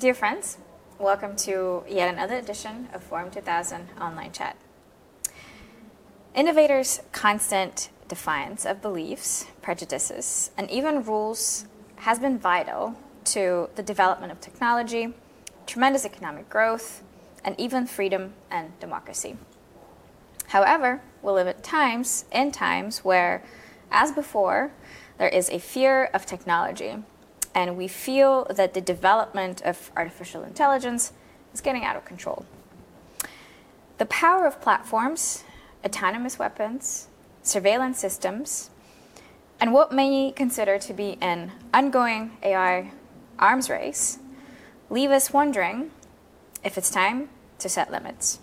Dear friends, welcome to yet another edition of Forum 2000 Online Chat. Innovators' constant defiance of beliefs, prejudices, and even rules has been vital to the development of technology, tremendous economic growth, and even freedom and democracy. However, we live at times, in times where, as before, there is a fear of technology and we feel that the development of artificial intelligence is getting out of control. The power of platforms, autonomous weapons, surveillance systems, and what many consider to be an ongoing AI arms race leave us wondering if it's time to set limits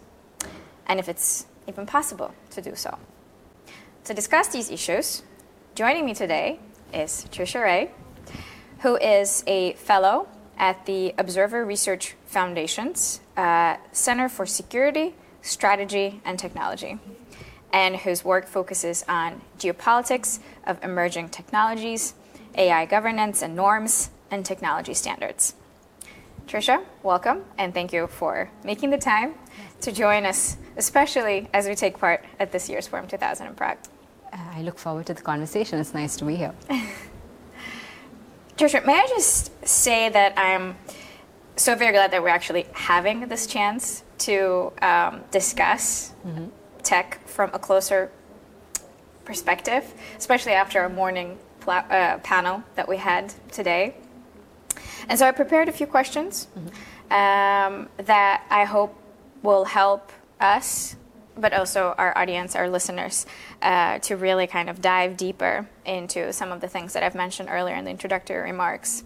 and if it's even possible to do so. To discuss these issues, joining me today is Trisha Ray, who is a fellow at the Observer Research Foundation's uh, Center for Security, Strategy, and Technology, and whose work focuses on geopolitics of emerging technologies, AI governance and norms, and technology standards. Trisha, welcome, and thank you for making the time to join us, especially as we take part at this year's Forum 2000 in Prague. Uh, I look forward to the conversation. It's nice to be here. Trisha, may I just say that I'm so very glad that we're actually having this chance to um, discuss mm-hmm. tech from a closer perspective, especially after our morning pla- uh, panel that we had today. And so I prepared a few questions mm-hmm. um, that I hope will help us but also our audience, our listeners, uh, to really kind of dive deeper into some of the things that I've mentioned earlier in the introductory remarks.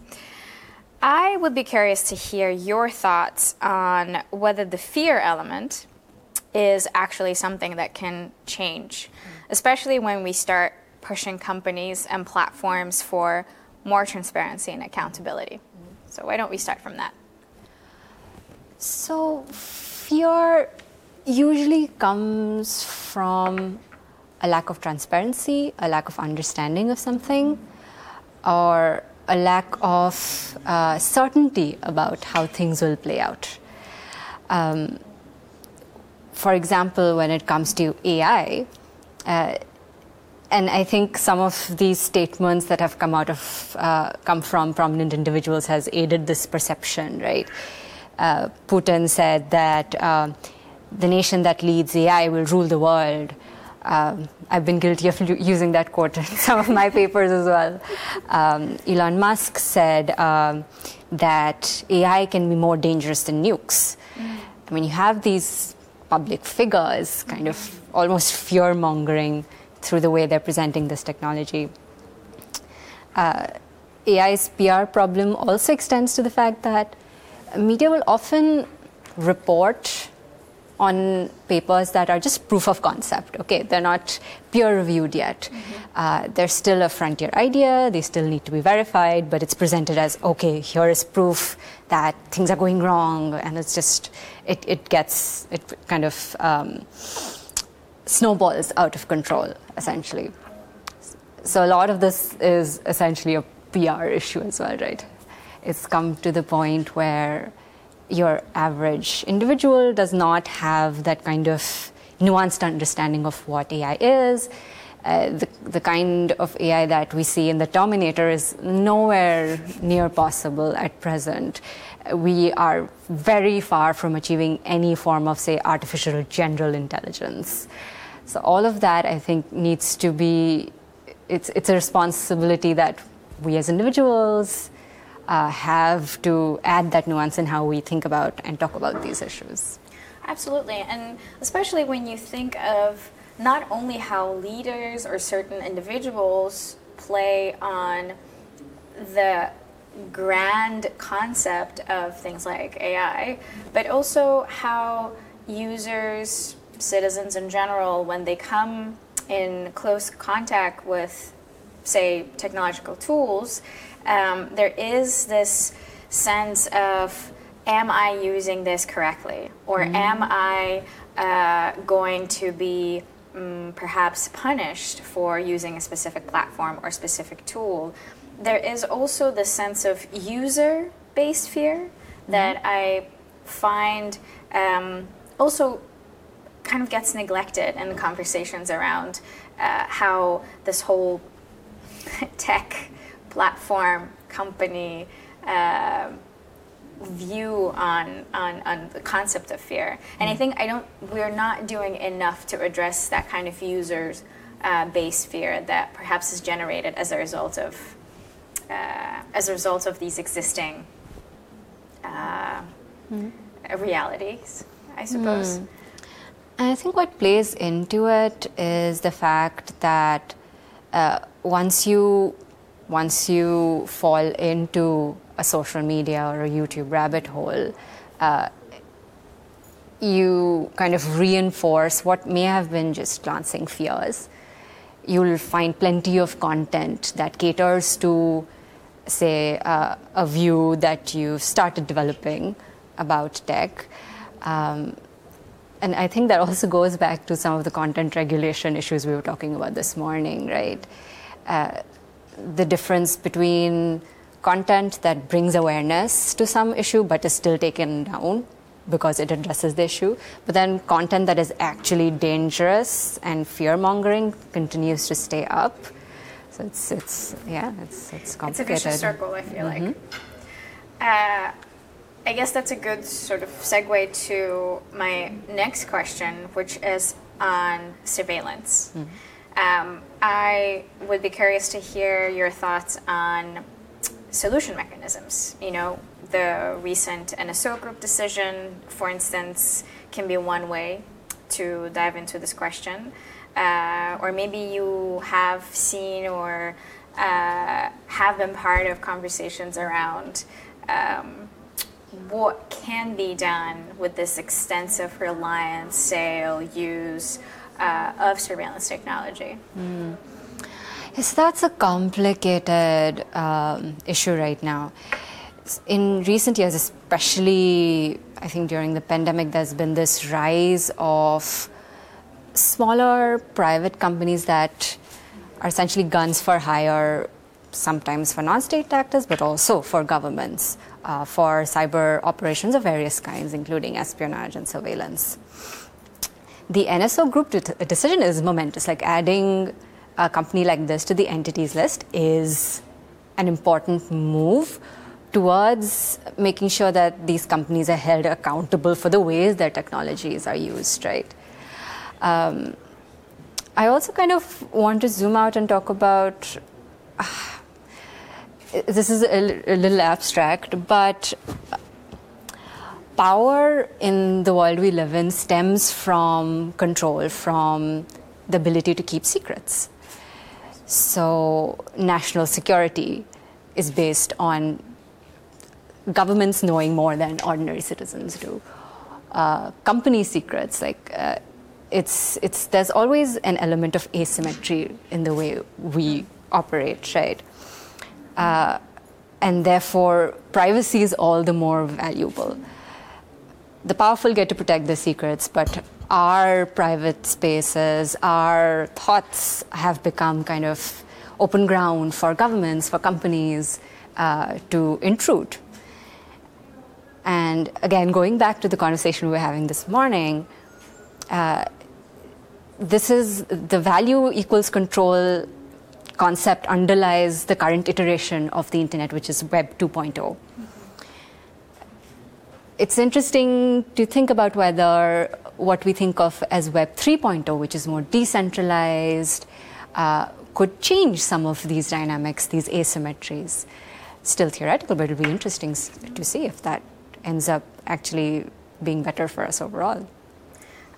I would be curious to hear your thoughts on whether the fear element is actually something that can change, especially when we start pushing companies and platforms for more transparency and accountability. So, why don't we start from that? So, fear usually comes from a lack of transparency, a lack of understanding of something, or a lack of uh, certainty about how things will play out. Um, for example, when it comes to AI, uh, and I think some of these statements that have come out of uh, come from prominent individuals has aided this perception, right? Uh, Putin said that uh, the nation that leads AI will rule the world. Um, I've been guilty of using that quote in some of my papers as well. Um, Elon Musk said um, that AI can be more dangerous than nukes. Mm. I mean, you have these public figures kind of almost fear mongering through the way they're presenting this technology. Uh, AI's PR problem also extends to the fact that media will often report on papers that are just proof of concept. Okay, they're not peer reviewed yet. Mm-hmm. Uh, they're still a frontier idea. They still need to be verified, but it's presented as okay. Here is proof that things are going wrong, and it's just it it gets it kind of um, snowballs out of control essentially. So a lot of this is essentially a PR issue as well, right? It's come to the point where your average individual does not have that kind of nuanced understanding of what AI is. Uh, the, the kind of AI that we see in the Terminator is nowhere near possible at present. We are very far from achieving any form of, say, artificial general intelligence. So, all of that, I think, needs to be it's, it's a responsibility that we as individuals, uh, have to add that nuance in how we think about and talk about these issues. Absolutely, and especially when you think of not only how leaders or certain individuals play on the grand concept of things like AI, but also how users, citizens in general, when they come in close contact with, say, technological tools, um, there is this sense of am I using this correctly? Or mm. am I uh, going to be um, perhaps punished for using a specific platform or specific tool? There is also the sense of user based fear that I find um, also kind of gets neglected in the conversations around uh, how this whole tech platform company uh, view on, on, on the concept of fear. And I think I don't, we're not doing enough to address that kind of users uh, based fear that perhaps is generated as a result of uh, as a result of these existing uh, mm. realities, I suppose. Mm. I think what plays into it is the fact that uh, once you once you fall into a social media or a YouTube rabbit hole, uh, you kind of reinforce what may have been just glancing fears. You'll find plenty of content that caters to, say, uh, a view that you've started developing about tech. Um, and I think that also goes back to some of the content regulation issues we were talking about this morning, right? Uh, the difference between content that brings awareness to some issue but is still taken down because it addresses the issue, but then content that is actually dangerous and fear mongering continues to stay up. So it's it's yeah, it's it's complicated. It's a vicious circle. I feel mm-hmm. like. Uh, I guess that's a good sort of segue to my next question, which is on surveillance. Mm-hmm. Um, I would be curious to hear your thoughts on solution mechanisms. You know, the recent NSO group decision, for instance, can be one way to dive into this question. Uh, or maybe you have seen or uh, have been part of conversations around um, what can be done with this extensive reliance, sale, use uh, of surveillance technology. Mm. Yes, that's a complicated um, issue right now. In recent years, especially, I think during the pandemic, there's been this rise of smaller private companies that are essentially guns for hire, sometimes for non state actors, but also for governments uh, for cyber operations of various kinds, including espionage and surveillance. The NSO group de- decision is momentous. Like adding a company like this to the entities list is an important move towards making sure that these companies are held accountable for the ways their technologies are used, right? Um, I also kind of want to zoom out and talk about. This is a, a little abstract, but power in the world we live in stems from control, from the ability to keep secrets. So, national security is based on governments knowing more than ordinary citizens do. Uh, company secrets, like uh, it's, it's, there's always an element of asymmetry in the way we operate, right? Uh, and therefore, privacy is all the more valuable. The powerful get to protect their secrets, but our private spaces, our thoughts have become kind of open ground for governments, for companies uh, to intrude. And again, going back to the conversation we were having this morning, uh, this is the value equals control concept underlies the current iteration of the internet, which is Web 2.0. Mm-hmm. It's interesting to think about whether what we think of as Web 3.0, which is more decentralized, uh, could change some of these dynamics, these asymmetries. Still theoretical, but it'll be interesting to see if that ends up actually being better for us overall.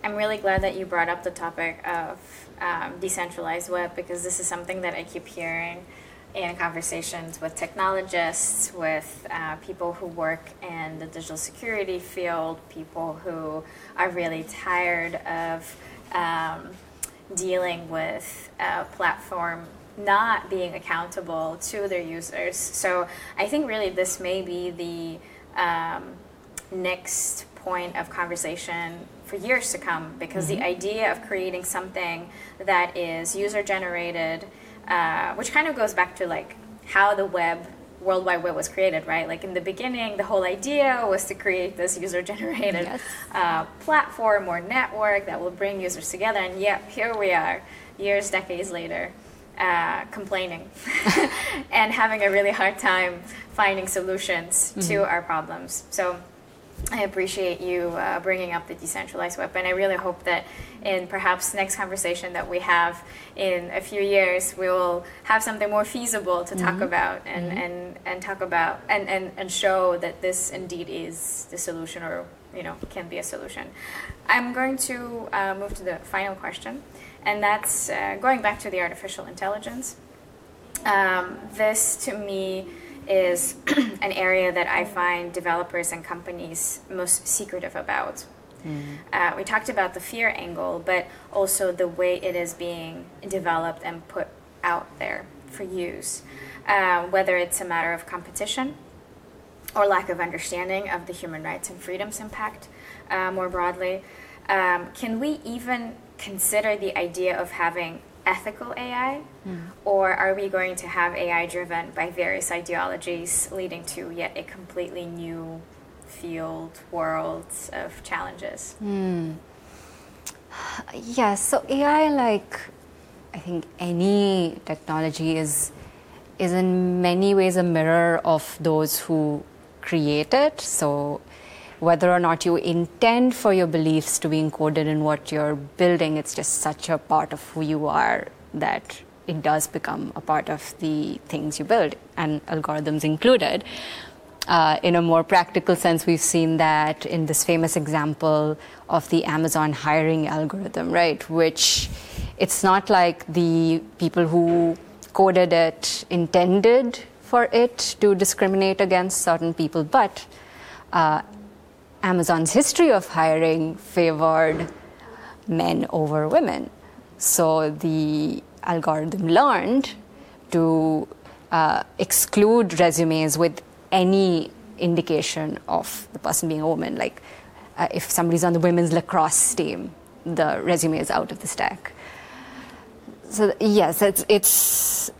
I'm really glad that you brought up the topic of um, decentralized web because this is something that I keep hearing in conversations with technologists, with uh, people who work in the digital security field, people who are really tired of um, dealing with a platform not being accountable to their users. So I think really this may be the um, next point of conversation for years to come because mm-hmm. the idea of creating something that is user generated, uh, which kind of goes back to like how the web World Wide Web was created, right? Like in the beginning, the whole idea was to create this user-generated Yes. uh, platform or network that will bring users together. And yep, here we are, years, decades later, uh, complaining and having a really hard time finding solutions to our problems. So I appreciate you uh, bringing up the decentralized web, and I really hope that in perhaps next conversation that we have in a few years, we will have something more feasible to talk about and, and, and talk about and, and, and show that this indeed is the solution or you know can be a solution. I'm going to uh, move to the final question, and that's uh, going back to the artificial intelligence. Um, this to me is an area that I find developers and companies most secretive about. Uh, we talked about the fear angle, but also the way it is being developed and put out there for use. Uh, whether it's a matter of competition or lack of understanding of the human rights and freedoms impact uh, more broadly. Um, can we even consider the idea of having ethical AI? Hmm. Or are we going to have AI driven by various ideologies leading to yet a completely new field, world of challenges? Hmm. Yeah, so AI, like I think any technology, is is in many ways a mirror of those who create it. So whether or not you intend for your beliefs to be encoded in what you're building, it's just such a part of who you are that it does become a part of the things you build, and algorithms included. Uh, in a more practical sense, we've seen that in this famous example of the Amazon hiring algorithm, right? Which it's not like the people who coded it intended for it to discriminate against certain people, but uh, Amazon's history of hiring favored men over women. So the algorithm learned to uh, exclude resumes with any indication of the person being a woman. Like uh, if somebody's on the women's lacrosse team, the resume is out of the stack. So yes, it's it's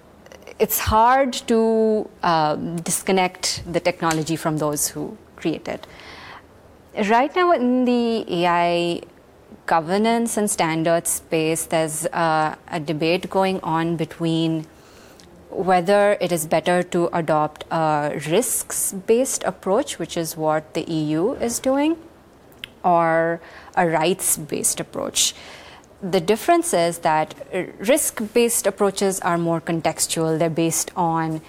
it's hard to um, disconnect the technology from those who create it. Right now, in the AI governance and standards space, there's uh, a debate going on between whether it is better to adopt a risks based approach, which is what the EU is doing, or a rights based approach. The difference is that risk based approaches are more contextual, they're based on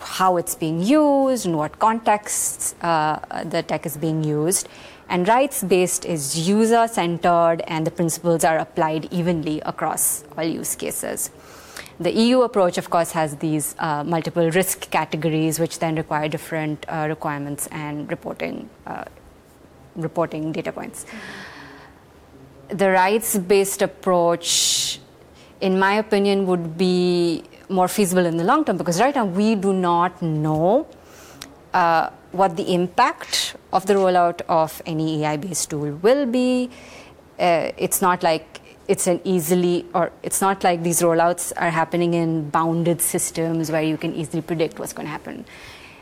how it's being used and what contexts uh, the tech is being used. And rights based is user centered, and the principles are applied evenly across all use cases. The EU approach, of course, has these uh, multiple risk categories, which then require different uh, requirements and reporting, uh, reporting data points. The rights based approach, in my opinion, would be more feasible in the long term because right now we do not know uh, what the impact of the rollout of any AI based tool will be. Uh, it's not like it's an easily, or it's not like these rollouts are happening in bounded systems where you can easily predict what's going to happen.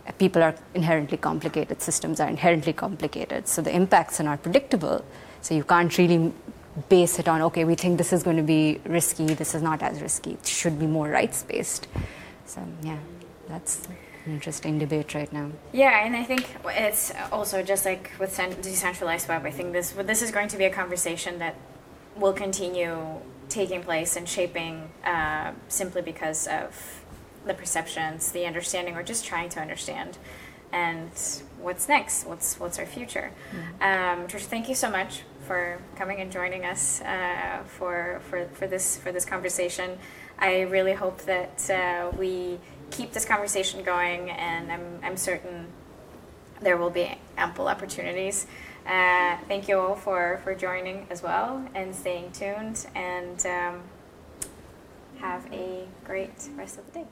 Uh, People are inherently complicated, systems are inherently complicated, so the impacts are not predictable. So you can't really base it on, okay, we think this is going to be risky, this is not as risky. It should be more rights based. So, yeah, that's an interesting debate right now. Yeah, and I think it's also just like with decentralized web. I think this this is going to be a conversation that will continue taking place and shaping uh, simply because of the perceptions, the understanding, or just trying to understand. And what's next? What's what's our future? Um, Trisha, thank you so much for coming and joining us uh, for, for for this for this conversation. I really hope that uh, we keep this conversation going, and I'm I'm certain there will be ample opportunities. Uh, thank you all for, for joining as well and staying tuned and um, have a great rest of the day.